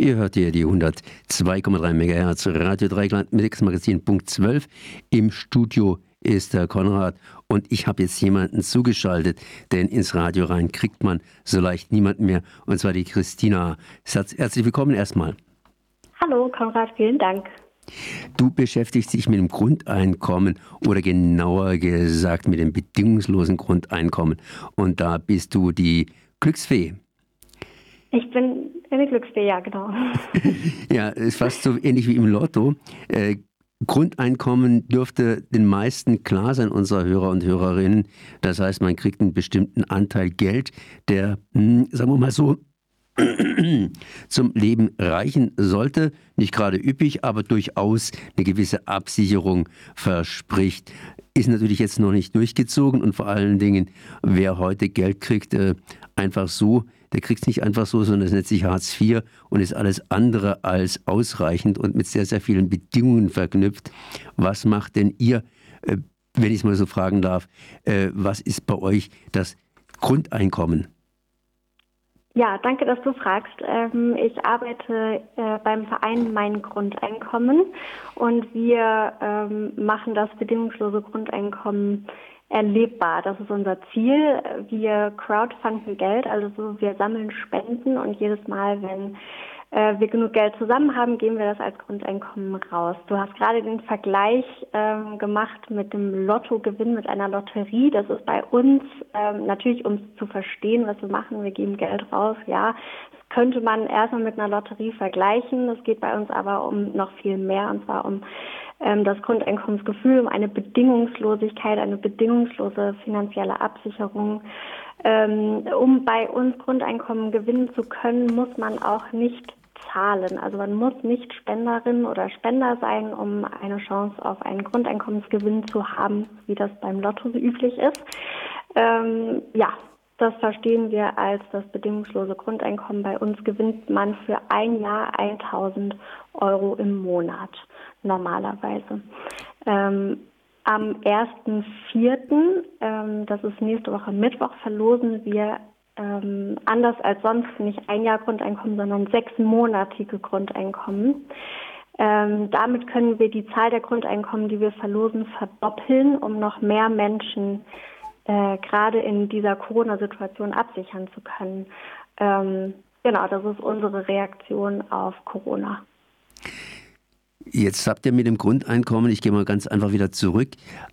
Ihr hört hier die 102,3 MHz Radio Dreigland Mittagsmagazin Punkt 12. Im Studio ist der Konrad und ich habe jetzt jemanden zugeschaltet, denn ins Radio rein kriegt man so leicht niemand mehr und zwar die Christina. Herzlich willkommen erstmal. Hallo Konrad, vielen Dank. Du beschäftigst dich mit dem Grundeinkommen oder genauer gesagt mit dem bedingungslosen Grundeinkommen und da bist du die Glücksfee. Ich bin eine Glücksfee, ja, genau. ja, ist fast so ähnlich wie im Lotto. Äh, Grundeinkommen dürfte den meisten klar sein, unserer Hörer und Hörerinnen. Das heißt, man kriegt einen bestimmten Anteil Geld, der, mh, hm, sagen wir mal so, zum Leben reichen sollte. Nicht gerade üppig, aber durchaus eine gewisse Absicherung verspricht. Ist natürlich jetzt noch nicht durchgezogen und vor allen Dingen, wer heute Geld kriegt, äh, einfach so, der kriegt es nicht einfach so, sondern es nennt sich Hartz IV und ist alles andere als ausreichend und mit sehr, sehr vielen Bedingungen verknüpft. Was macht denn ihr, äh, wenn ich es mal so fragen darf, äh, was ist bei euch das Grundeinkommen? Ja, danke, dass du fragst. Ähm, ich arbeite äh, beim Verein Mein Grundeinkommen und wir ähm, machen das bedingungslose Grundeinkommen erlebbar. Das ist unser Ziel. Wir crowdfunden Geld, also wir sammeln Spenden und jedes Mal, wenn äh, wir genug Geld zusammen haben, geben wir das als Grundeinkommen raus. Du hast gerade den Vergleich ähm, gemacht mit dem Lottogewinn, mit einer Lotterie. Das ist bei uns ähm, natürlich, um zu verstehen, was wir machen. Wir geben Geld raus, ja. Das könnte man erstmal mit einer Lotterie vergleichen. Es geht bei uns aber um noch viel mehr, und zwar um ähm, das Grundeinkommensgefühl, um eine Bedingungslosigkeit, eine bedingungslose finanzielle Absicherung. Ähm, um bei uns Grundeinkommen gewinnen zu können, muss man auch nicht zahlen. Also man muss nicht Spenderin oder Spender sein, um eine Chance auf einen Grundeinkommensgewinn zu haben, wie das beim Lotto üblich ist. Ähm, ja, das verstehen wir als das bedingungslose Grundeinkommen. Bei uns gewinnt man für ein Jahr 1000 Euro im Monat normalerweise. Ähm, am 1.4., ähm, das ist nächste Woche Mittwoch, verlosen wir ähm, anders als sonst nicht ein Jahr Grundeinkommen, sondern sechsmonatige Grundeinkommen. Ähm, damit können wir die Zahl der Grundeinkommen, die wir verlosen, verdoppeln, um noch mehr Menschen äh, gerade in dieser Corona-Situation absichern zu können. Ähm, genau, das ist unsere Reaktion auf Corona. Jetzt habt ihr mit dem Grundeinkommen, ich gehe mal ganz einfach wieder zurück,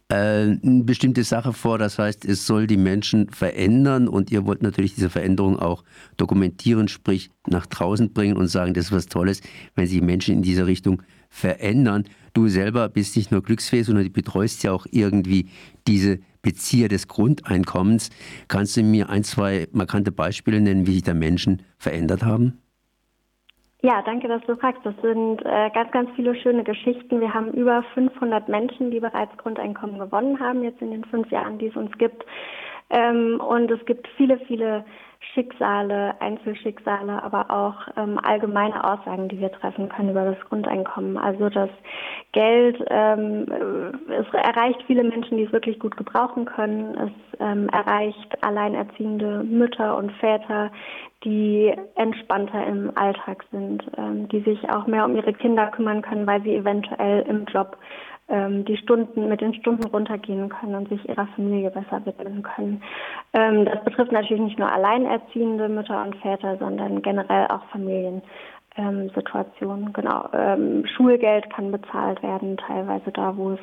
äh, eine bestimmte Sache vor. Das heißt, es soll die Menschen verändern und ihr wollt natürlich diese Veränderung auch dokumentieren, sprich nach draußen bringen und sagen, das ist was Tolles, wenn sich Menschen in diese Richtung verändern. Du selber bist nicht nur glücksfähig, sondern du betreust ja auch irgendwie diese Bezieher des Grundeinkommens. Kannst du mir ein, zwei markante Beispiele nennen, wie sich da Menschen verändert haben? Ja, danke, dass du fragst. Das sind äh, ganz, ganz viele schöne Geschichten. Wir haben über 500 Menschen, die bereits Grundeinkommen gewonnen haben, jetzt in den fünf Jahren, die es uns gibt. Ähm, und es gibt viele, viele Schicksale, Einzelschicksale, aber auch ähm, allgemeine Aussagen, die wir treffen können über das Grundeinkommen. Also das Geld, ähm, es erreicht viele Menschen, die es wirklich gut gebrauchen können. Es ähm, erreicht alleinerziehende Mütter und Väter, die entspannter im Alltag sind, ähm, die sich auch mehr um ihre Kinder kümmern können, weil sie eventuell im Job die Stunden mit den Stunden runtergehen können und sich ihrer Familie besser widmen können. Ähm, das betrifft natürlich nicht nur alleinerziehende Mütter und Väter, sondern generell auch Familien ähm, Situationen. Genau. Ähm, Schulgeld kann bezahlt werden, teilweise da, wo es,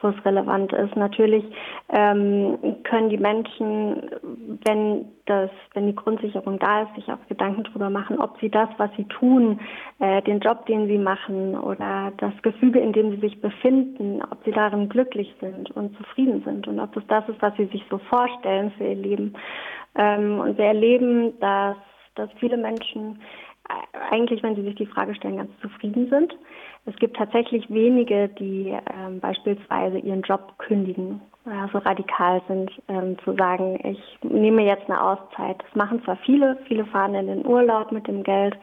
wo es relevant ist. Natürlich ähm, können die Menschen, wenn das, wenn die Grundsicherung da ist, sich auch Gedanken darüber machen, ob sie das, was sie tun, äh, den Job, den sie machen oder das Gefüge, in dem sie sich befinden, ob sie darin glücklich sind und zufrieden sind und ob das das ist, was sie sich so vorstellen für ihr Leben. Ähm, und wir erleben, dass, dass viele Menschen eigentlich, wenn Sie sich die Frage stellen, ganz zufrieden sind. Es gibt tatsächlich wenige, die ähm, beispielsweise ihren Job kündigen, ja, so radikal sind, ähm, zu sagen, ich nehme jetzt eine Auszeit. Das machen zwar viele, viele fahren in den Urlaub mit dem Geld,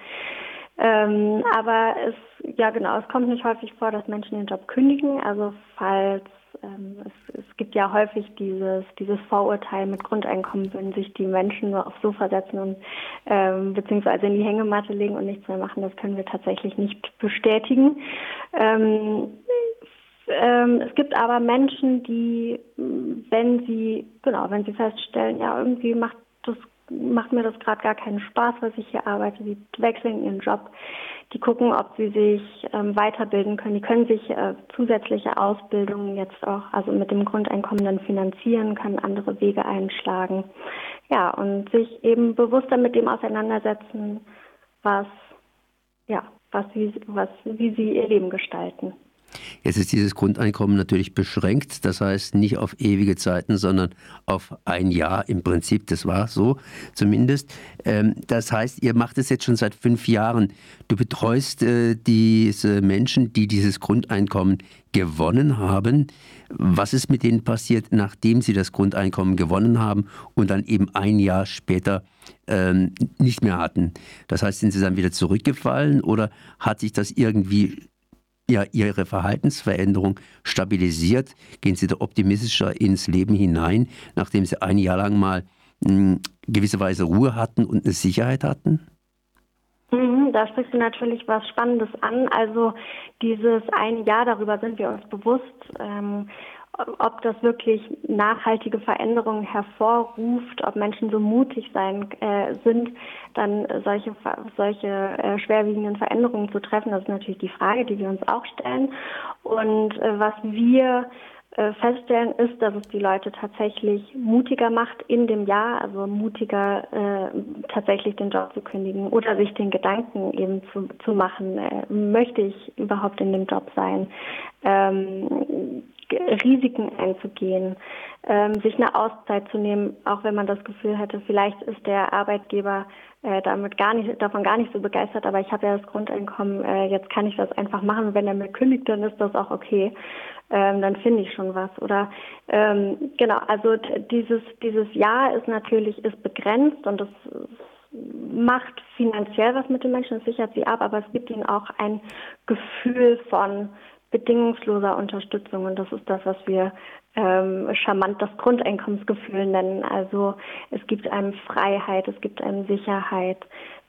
ähm, aber es, ja genau, es kommt nicht häufig vor, dass Menschen den Job kündigen. Also falls ähm, es, gibt ja häufig dieses, dieses Vorurteil, mit Grundeinkommen würden sich die Menschen nur aufs Sofa setzen und ähm, beziehungsweise in die Hängematte legen und nichts mehr machen. Das können wir tatsächlich nicht bestätigen. Ähm, ähm, es gibt aber Menschen, die, wenn sie, genau, wenn sie feststellen, ja, irgendwie macht macht mir das gerade gar keinen Spaß, was ich hier arbeite. Sie wechseln ihren Job. Die gucken, ob sie sich ähm, weiterbilden können. Die können sich äh, zusätzliche Ausbildungen jetzt auch, also mit dem Grundeinkommen dann finanzieren, können andere Wege einschlagen. Ja, und sich eben bewusster mit dem auseinandersetzen, was, ja, was was, wie sie ihr Leben gestalten. Jetzt ist dieses Grundeinkommen natürlich beschränkt, das heißt nicht auf ewige Zeiten, sondern auf ein Jahr im Prinzip. Das war so zumindest. Ähm, das heißt, ihr macht es jetzt schon seit fünf Jahren. Du betreust äh, diese Menschen, die dieses Grundeinkommen gewonnen haben. Was ist mit denen passiert, nachdem sie das Grundeinkommen gewonnen haben und dann eben ein Jahr später ähm, nicht mehr hatten? Das heißt, sind sie dann wieder zurückgefallen oder hat sich das irgendwie ihre Verhaltensveränderung stabilisiert, gehen sie da optimistischer ins Leben hinein, nachdem sie ein Jahr lang mal mh, hm, gewisserweise Ruhe hatten und eine Sicherheit hatten? Mhm, da sprichst du natürlich was Spannendes an. Also dieses ein Jahr, darüber sind wir uns bewusst. Ähm, ob das wirklich nachhaltige Veränderungen hervorruft, ob Menschen so mutig sein äh, sind, dann solche solche äh, schwerwiegenden Veränderungen zu treffen, das ist natürlich die Frage, die wir uns auch stellen. Und äh, was wir äh, feststellen, ist, dass es die Leute tatsächlich mutiger macht in dem Jahr, also mutiger äh, tatsächlich den Job zu kündigen oder sich den Gedanken eben zu, zu machen, äh, möchte ich überhaupt in dem Job sein? Ähm, Risiken einzugehen, ähm, sich eine Auszeit zu nehmen, auch wenn man das Gefühl hätte, vielleicht ist der Arbeitgeber äh, damit gar nicht, davon gar nicht so begeistert, aber ich habe ja das Grundeinkommen, äh, jetzt kann ich das einfach machen wenn er mir kündigt, dann ist das auch okay. Ähm, dann finde ich schon was. Oder ähm, genau, also dieses dieses Jahr ist natürlich ist begrenzt und das macht finanziell was mit den Menschen, das sichert sie ab, aber es gibt ihnen auch ein Gefühl von bedingungsloser Unterstützung. Und das ist das, was wir ähm, charmant das Grundeinkommensgefühl nennen. Also es gibt einem Freiheit, es gibt einem Sicherheit.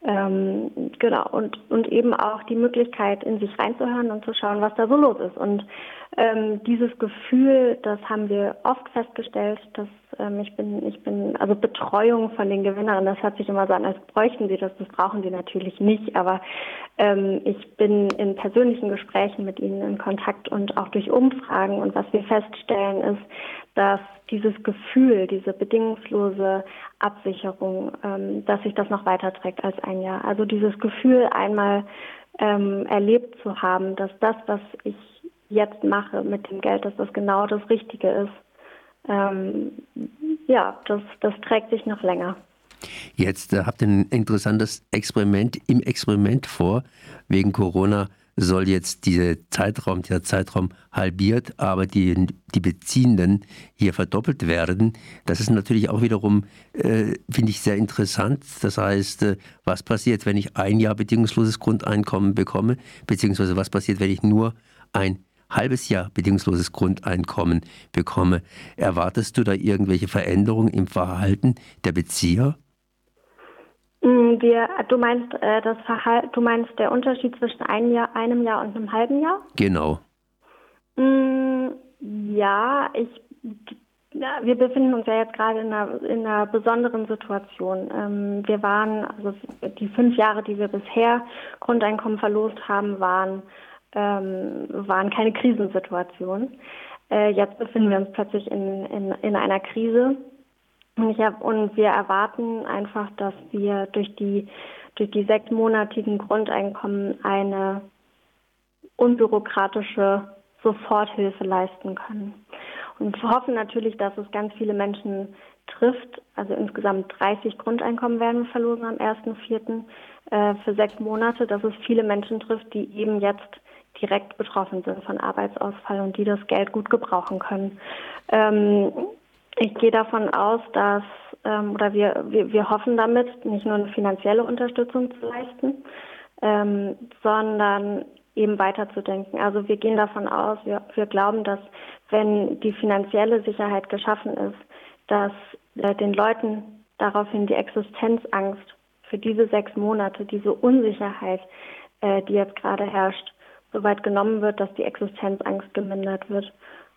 Ähm, genau, und, und eben auch die Möglichkeit, in sich reinzuhören und zu schauen, was da so los ist. Und ähm, dieses Gefühl, das haben wir oft festgestellt, dass ähm, ich bin, ich bin, also Betreuung von den Gewinnern, das hört sich immer so an, als bräuchten sie das, das brauchen sie natürlich nicht, aber ähm, ich bin in persönlichen Gesprächen mit ihnen in Kontakt und auch durch Umfragen. Und was wir feststellen ist, dass dieses Gefühl, diese bedingungslose Absicherung, ähm, dass sich das noch weiterträgt als ein Jahr. Also dieses Gefühl einmal ähm, erlebt zu haben, dass das, was ich jetzt mache mit dem Geld, dass das genau das Richtige ist. Ähm, ja, das, das trägt sich noch länger. Jetzt äh, habt ihr ein interessantes Experiment im Experiment vor. Wegen Corona soll jetzt dieser Zeitraum, dieser Zeitraum halbiert, aber die, die Beziehenden hier verdoppelt werden. Das ist natürlich auch wiederum, äh, finde ich, sehr interessant. Das heißt, äh, was passiert, wenn ich ein Jahr bedingungsloses Grundeinkommen bekomme, beziehungsweise was passiert, wenn ich nur ein halbes Jahr bedingungsloses Grundeinkommen bekomme. Erwartest du da irgendwelche Veränderungen im Verhalten der Bezieher? Mm, wir, du meinst äh, das Verhalt, du meinst der Unterschied zwischen einem Jahr, einem Jahr und einem halben Jahr? Genau. Mm, ja, ich ja, wir befinden uns ja jetzt gerade in einer, in einer besonderen Situation. Ähm, wir waren, also die fünf Jahre, die wir bisher Grundeinkommen verlost haben, waren ähm, waren keine Krisensituationen. Äh, jetzt befinden wir uns plötzlich in, in, in einer Krise. Und, hab, und wir erwarten einfach, dass wir durch die, durch die sechsmonatigen Grundeinkommen eine unbürokratische Soforthilfe leisten können. Und wir hoffen natürlich, dass es ganz viele Menschen trifft. Also insgesamt 30 Grundeinkommen werden wir verlosen am 1.4. Äh, für sechs Monate, dass es viele Menschen trifft, die eben jetzt direkt betroffen sind von Arbeitsausfall und die das Geld gut gebrauchen können. Ähm, ich gehe davon aus, dass ähm, oder wir, wir, wir hoffen damit, nicht nur eine finanzielle Unterstützung zu leisten, ähm, sondern eben weiterzudenken. Also wir gehen davon aus, wir, wir glauben, dass wenn die finanzielle Sicherheit geschaffen ist, dass äh, den Leuten daraufhin die Existenzangst für diese sechs Monate, diese Unsicherheit, äh, die jetzt gerade herrscht, so weit genommen wird, dass die Existenzangst gemindert wird.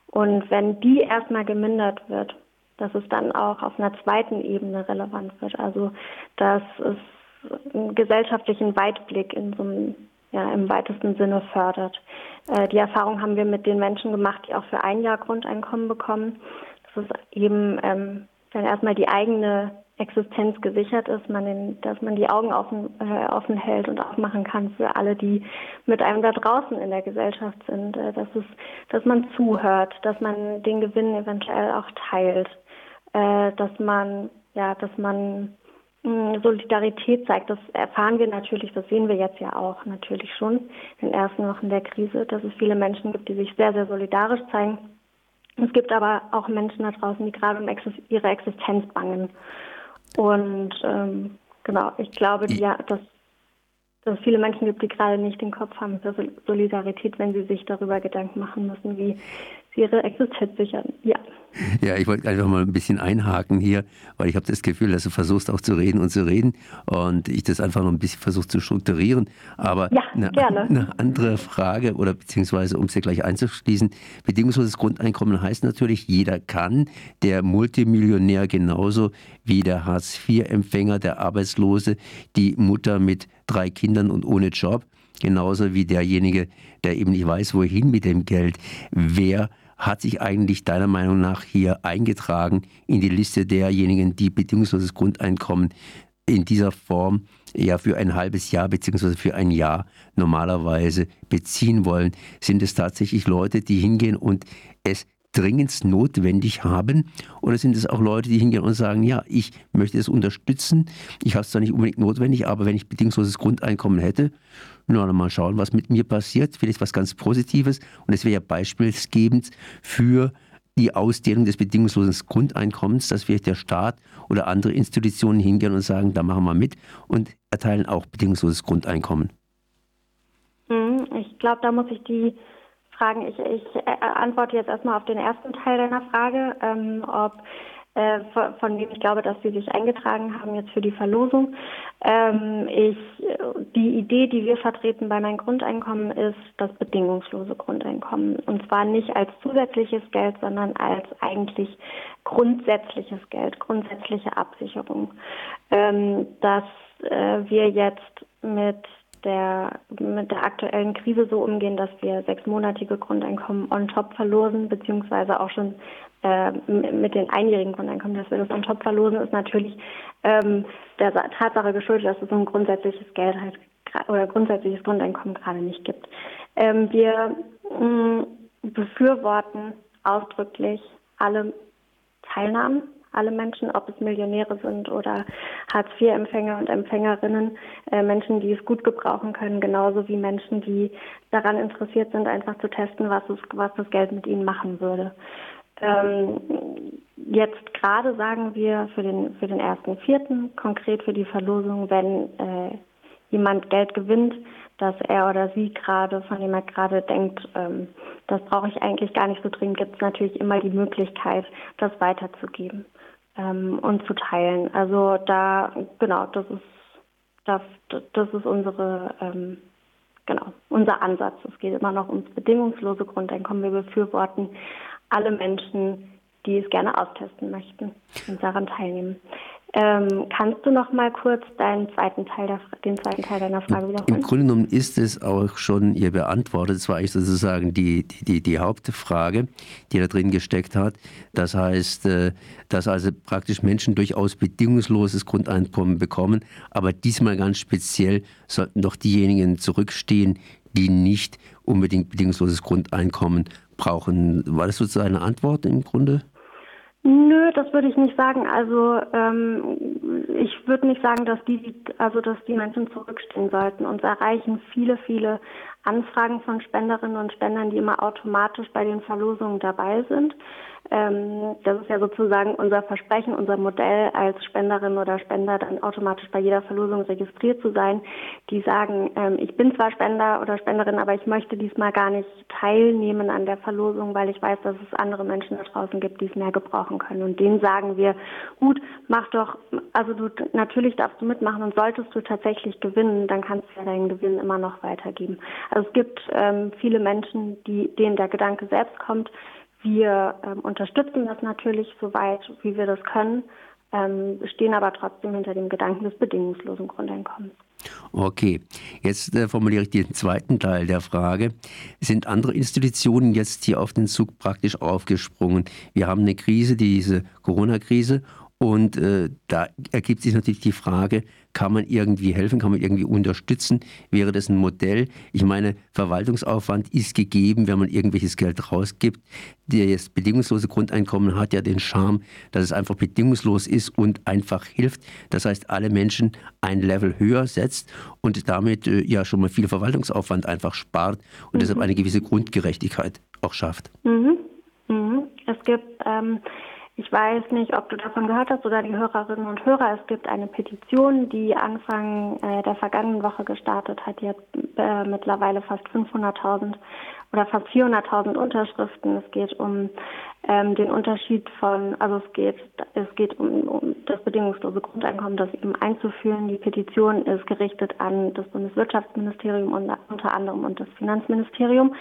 Und wenn die erstmal gemindert wird, dass es dann auch auf einer zweiten Ebene relevant wird. Also dass es einen gesellschaftlichen Weitblick in so einem, ja, im weitesten Sinne fördert. Äh, die Erfahrung haben wir mit den Menschen gemacht, die auch für ein Jahr Grundeinkommen bekommen. Das ist eben ähm, dann erstmal die eigene Existenz gesichert ist, man den, dass man die Augen offen, äh, offen hält und aufmachen kann für alle, die mit einem da draußen in der Gesellschaft sind, äh, dass es, dass man zuhört, dass man den Gewinn eventuell auch teilt, äh, dass man, ja, dass man mh, hm, Solidarität zeigt. Das erfahren wir natürlich, das sehen wir jetzt ja auch natürlich schon in den ersten Wochen der Krise, dass es viele Menschen gibt, die sich sehr, sehr solidarisch zeigen. Es gibt aber auch Menschen da draußen, die gerade um ihre Existenz bangen. Und ähm, genau, ich glaube, die, ja, dass, dass es viele Menschen gibt, die gerade nicht den Kopf haben für Solidarität, wenn sie sich darüber Gedanken machen müssen, wie ihre Existenz sichern. Ja. Ja, ich wollte einfach mal ein bisschen einhaken hier, weil ich habe das Gefühl, dass du versuchst auch zu reden und zu reden und ich das einfach noch ein bisschen versuche zu strukturieren. Aber ja, eine, eine, andere Frage oder beziehungsweise um es hier gleich einzuschließen, bedingungsloses Grundeinkommen heißt natürlich, jeder kann, der Multimillionär genauso wie der Hartz-IV-Empfänger, der Arbeitslose, die Mutter mit drei Kindern und ohne Job, genauso wie derjenige, der eben nicht weiß, wohin mit dem Geld. Wer hat sich eigentlich deiner Meinung nach hier eingetragen in die Liste derjenigen, die bedingungsloses Grundeinkommen in dieser Form ja für ein halbes Jahr bzw. für ein Jahr normalerweise beziehen wollen? Sind es tatsächlich Leute, die hingehen und es dringend notwendig haben? Oder sind es auch Leute, die hingehen und sagen, ja, ich möchte es unterstützen, ich habe es zwar nicht unbedingt notwendig, aber wenn ich bedingungsloses Grundeinkommen hätte, na, dann mal schauen, was mit mir passiert, vielleicht was ganz Positives. Und es wäre ja beispielsgebend für die Ausdehnung des bedingungslosen Grundeinkommens, dass vielleicht der Staat oder andere Institutionen hingehen und sagen, da machen wir mit und erteilen auch bedingungsloses Grundeinkommen. Hm, ich glaube, da muss ich die Fragen. Ich, ich äh, antworte jetzt erstmal auf den ersten Teil deiner Frage, ähm, ob äh, von, von dem ich glaube, dass sie sich eingetragen haben jetzt für die Verlosung. Ähm, ich, die Idee, die wir vertreten bei meinem Grundeinkommen, ist das bedingungslose Grundeinkommen. Und zwar nicht als zusätzliches Geld, sondern als eigentlich grundsätzliches Geld, grundsätzliche Absicherung. Ähm, dass äh, wir jetzt mit der, mit der aktuellen Krise so umgehen, dass wir sechsmonatige Grundeinkommen on top verlosen, beziehungsweise auch schon äh, mit den einjährigen Grundeinkommen, dass wir das on top verlosen, ist natürlich ähm, der Tatsache geschuldet, dass es so ein grundsätzliches Geld halt oder grundsätzliches Grundeinkommen gerade nicht gibt. Ähm, wir mh, befürworten ausdrücklich alle Teilnahmen alle Menschen, ob es Millionäre sind oder Hartz-IV-Empfänger und Empfängerinnen, äh, Menschen, die es gut gebrauchen können, genauso wie Menschen, die daran interessiert sind, einfach zu testen, was, es, was das Geld mit ihnen machen würde. Ähm, jetzt gerade sagen wir für den, für den ersten Vierten, konkret für die Verlosung, wenn äh, jemand Geld gewinnt, dass er oder sie gerade, von dem er gerade denkt, ähm, das brauche ich eigentlich gar nicht so dringend, gibt es natürlich immer die Möglichkeit, das weiterzugeben ähm, und zu teilen. Also da, genau, das ist, das, das ist unsere, ähm, genau, unser Ansatz. Es geht immer noch ums bedingungslose Grundeinkommen. Wir befürworten alle Menschen, die es gerne austesten möchten und daran teilnehmen. Ähm, kannst du noch mal kurz deinen zweiten Teil der, den zweiten Teil deiner Frage wiederholen? Im Grunde genommen ist es auch schon ihr beantwortet. Das war eigentlich sozusagen die, die, die Hauptfrage, die da drin gesteckt hat. Das heißt, äh, dass also praktisch Menschen durchaus bedingungsloses Grundeinkommen bekommen, aber diesmal ganz speziell sollten doch diejenigen zurückstehen, die nicht unbedingt bedingungsloses Grundeinkommen brauchen. War das sozusagen eine Antwort im Grunde? Nö, das würde ich nicht sagen. Also ähm, ich würde nicht sagen, dass die, also dass die Menschen zurückstehen sollten. Uns erreichen viele, viele Anfragen von Spenderinnen und Spendern, die immer automatisch bei den Verlosungen dabei sind. Ähm, das ist ja sozusagen unser Versprechen, unser Modell als Spenderin oder Spender dann automatisch bei jeder Verlosung registriert zu sein. Die sagen, ähm, ich bin zwar Spender oder Spenderin, aber ich möchte diesmal gar nicht teilnehmen an der Verlosung, weil ich weiß, dass es andere Menschen da draußen gibt, die es mehr gebrauchen können. Und denen sagen wir, gut, mach doch, also du natürlich darfst du mitmachen und solltest du tatsächlich gewinnen, dann kannst du ja deinen Gewinn immer noch weitergeben. Also es gibt ähm, viele Menschen, die, denen der Gedanke selbst kommt, wir ähm, unterstützen das natürlich so weit, wie wir das können, ähm, stehen aber trotzdem hinter dem Gedanken des bedingungslosen Grundeinkommens. Okay, jetzt äh, formuliere ich den zweiten Teil der Frage. Sind andere Institutionen jetzt hier auf den Zug praktisch aufgesprungen? Wir haben eine Krise, diese Corona-Krise, und äh, da ergibt sich natürlich die Frage, kann man irgendwie helfen, kann man irgendwie unterstützen? Wäre das ein Modell? Ich meine, Verwaltungsaufwand ist gegeben, wenn man irgendwelches Geld rausgibt. Das bedingungslose Grundeinkommen hat ja den Charme, dass es einfach bedingungslos ist und einfach hilft. Das heißt, alle Menschen ein Level höher setzt und damit äh, ja schon mal viel Verwaltungsaufwand einfach spart und mhm. deshalb eine gewisse Grundgerechtigkeit auch schafft. Mhm. Mhm. Es gibt ähm ich weiß nicht, ob du davon gehört hast oder die Hörerinnen und Hörer. Es gibt eine Petition, die Anfang äh, der vergangenen Woche gestartet hat, jetzt äh, mittlerweile fast 500.000 oder fast 400.000 Unterschriften. Es geht um ähm, den Unterschied von, also es geht, es geht um, um das bedingungslose Grundeinkommen, das eben einzuführen. Die Petition ist gerichtet an das Bundeswirtschaftsministerium und unter anderem und das Finanzministerium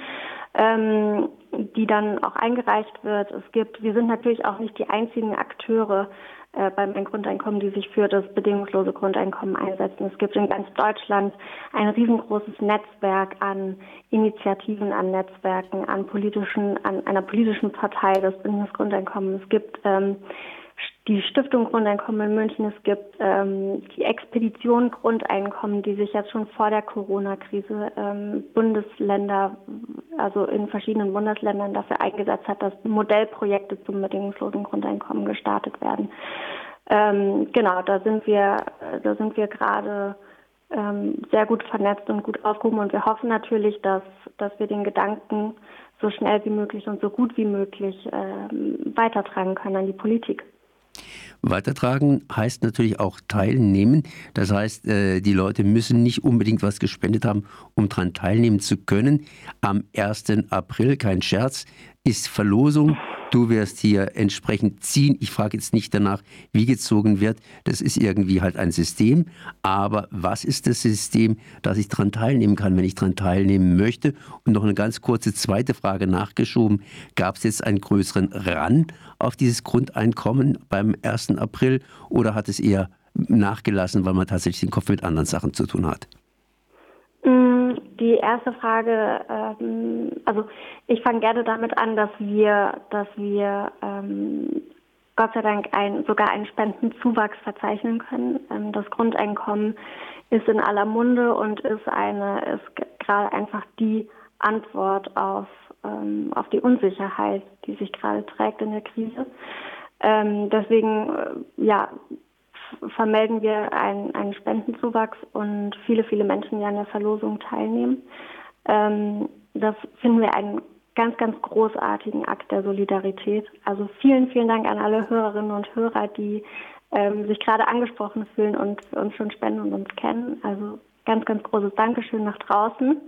ähm, die dann auch eingereicht wird. Es gibt, wir sind natürlich auch nicht die einzigen Akteure äh, beim Grundeinkommen, die sich für das bedingungslose Grundeinkommen einsetzen. Es gibt in ganz Deutschland ein riesengroßes Netzwerk an Initiativen, an Netzwerken, an politischen, an einer politischen Partei, das Bündnisgrundeinkommen. Es gibt ähm, die Stiftung Grundeinkommen in München, es gibt ähm, die Expedition Grundeinkommen, die sich jetzt schon vor der Corona-Krise ähm, Bundesländer, also in verschiedenen Bundesländern dafür eingesetzt hat, dass Modellprojekte zum bedingungslosen Grundeinkommen gestartet werden. Ähm, genau, da sind wir, da sind wir gerade ähm, sehr gut vernetzt und gut aufgehoben und wir hoffen natürlich, dass, dass wir den Gedanken so schnell wie möglich und so gut wie möglich ähm, weitertragen können an die Politik. Weitertragen heißt natürlich auch teilnehmen. Das heißt, äh, die Leute müssen nicht unbedingt was gespendet haben, um daran teilnehmen zu können. Am 1. April, kein Scherz, ist Verlosung. Du wirst hier entsprechend ziehen. Ich frage jetzt nicht danach, wie gezogen wird. Das ist irgendwie halt ein System. Aber was ist das System, dass ich daran teilnehmen kann, wenn ich daran teilnehmen möchte? Und noch eine ganz kurze zweite Frage nachgeschoben. Gab es jetzt einen größeren Ran auf dieses Grundeinkommen beim 1. April oder hat es eher nachgelassen, weil man tatsächlich den Kopf mit anderen Sachen zu tun hat? Die erste Frage, ähm, also ich fange gerne damit an, dass wir, dass wir ähm, Gott sei Dank ein, sogar einen Spendenzuwachs verzeichnen können. Ähm, das Grundeinkommen ist in aller Munde und ist eine, ist gerade einfach die Antwort auf, ähm, auf die Unsicherheit, die sich gerade trägt in der Krise. Ähm, deswegen, äh, ja, vermelden wir einen, einen Spendenzuwachs und viele, viele Menschen, die an der Verlosung teilnehmen. Ähm, das finden wir einen ganz, ganz großartigen Akt der Solidarität. Also vielen, vielen Dank an alle Hörerinnen und Hörer, die ähm, sich gerade angesprochen fühlen und für uns schon spenden und uns kennen. Also ganz, ganz großes Dankeschön nach draußen.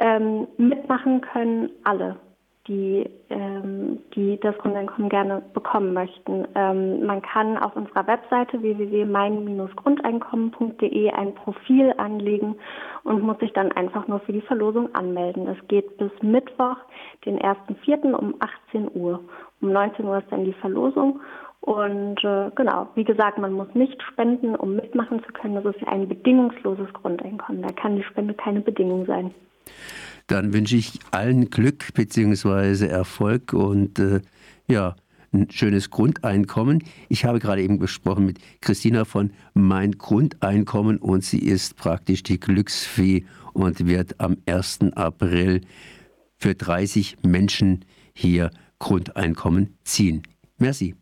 Ähm, mitmachen können alle die, ähm, die das Grundeinkommen gerne bekommen möchten. Ähm, man kann auf unserer Webseite www.mein-grundeinkommen.de ein Profil anlegen und muss sich dann einfach nur für die Verlosung anmelden. Es geht bis Mittwoch, den 1.4. um 18 Uhr. Um 19 Uhr ist dann die Verlosung. Und äh, genau, wie gesagt, man muss nicht spenden, um mitmachen zu können. Das ist ein bedingungsloses Grundeinkommen. Da kann die Spende keine Bedingung sein. Dann wünsche ich allen Glück bzw. Erfolg und äh, ja, ein schönes Grundeinkommen. Ich habe gerade eben gesprochen mit Christina von Mein Grundeinkommen und sie ist praktisch die Glücksfee und wird am 1. April für 30 Menschen hier Grundeinkommen ziehen. Merci.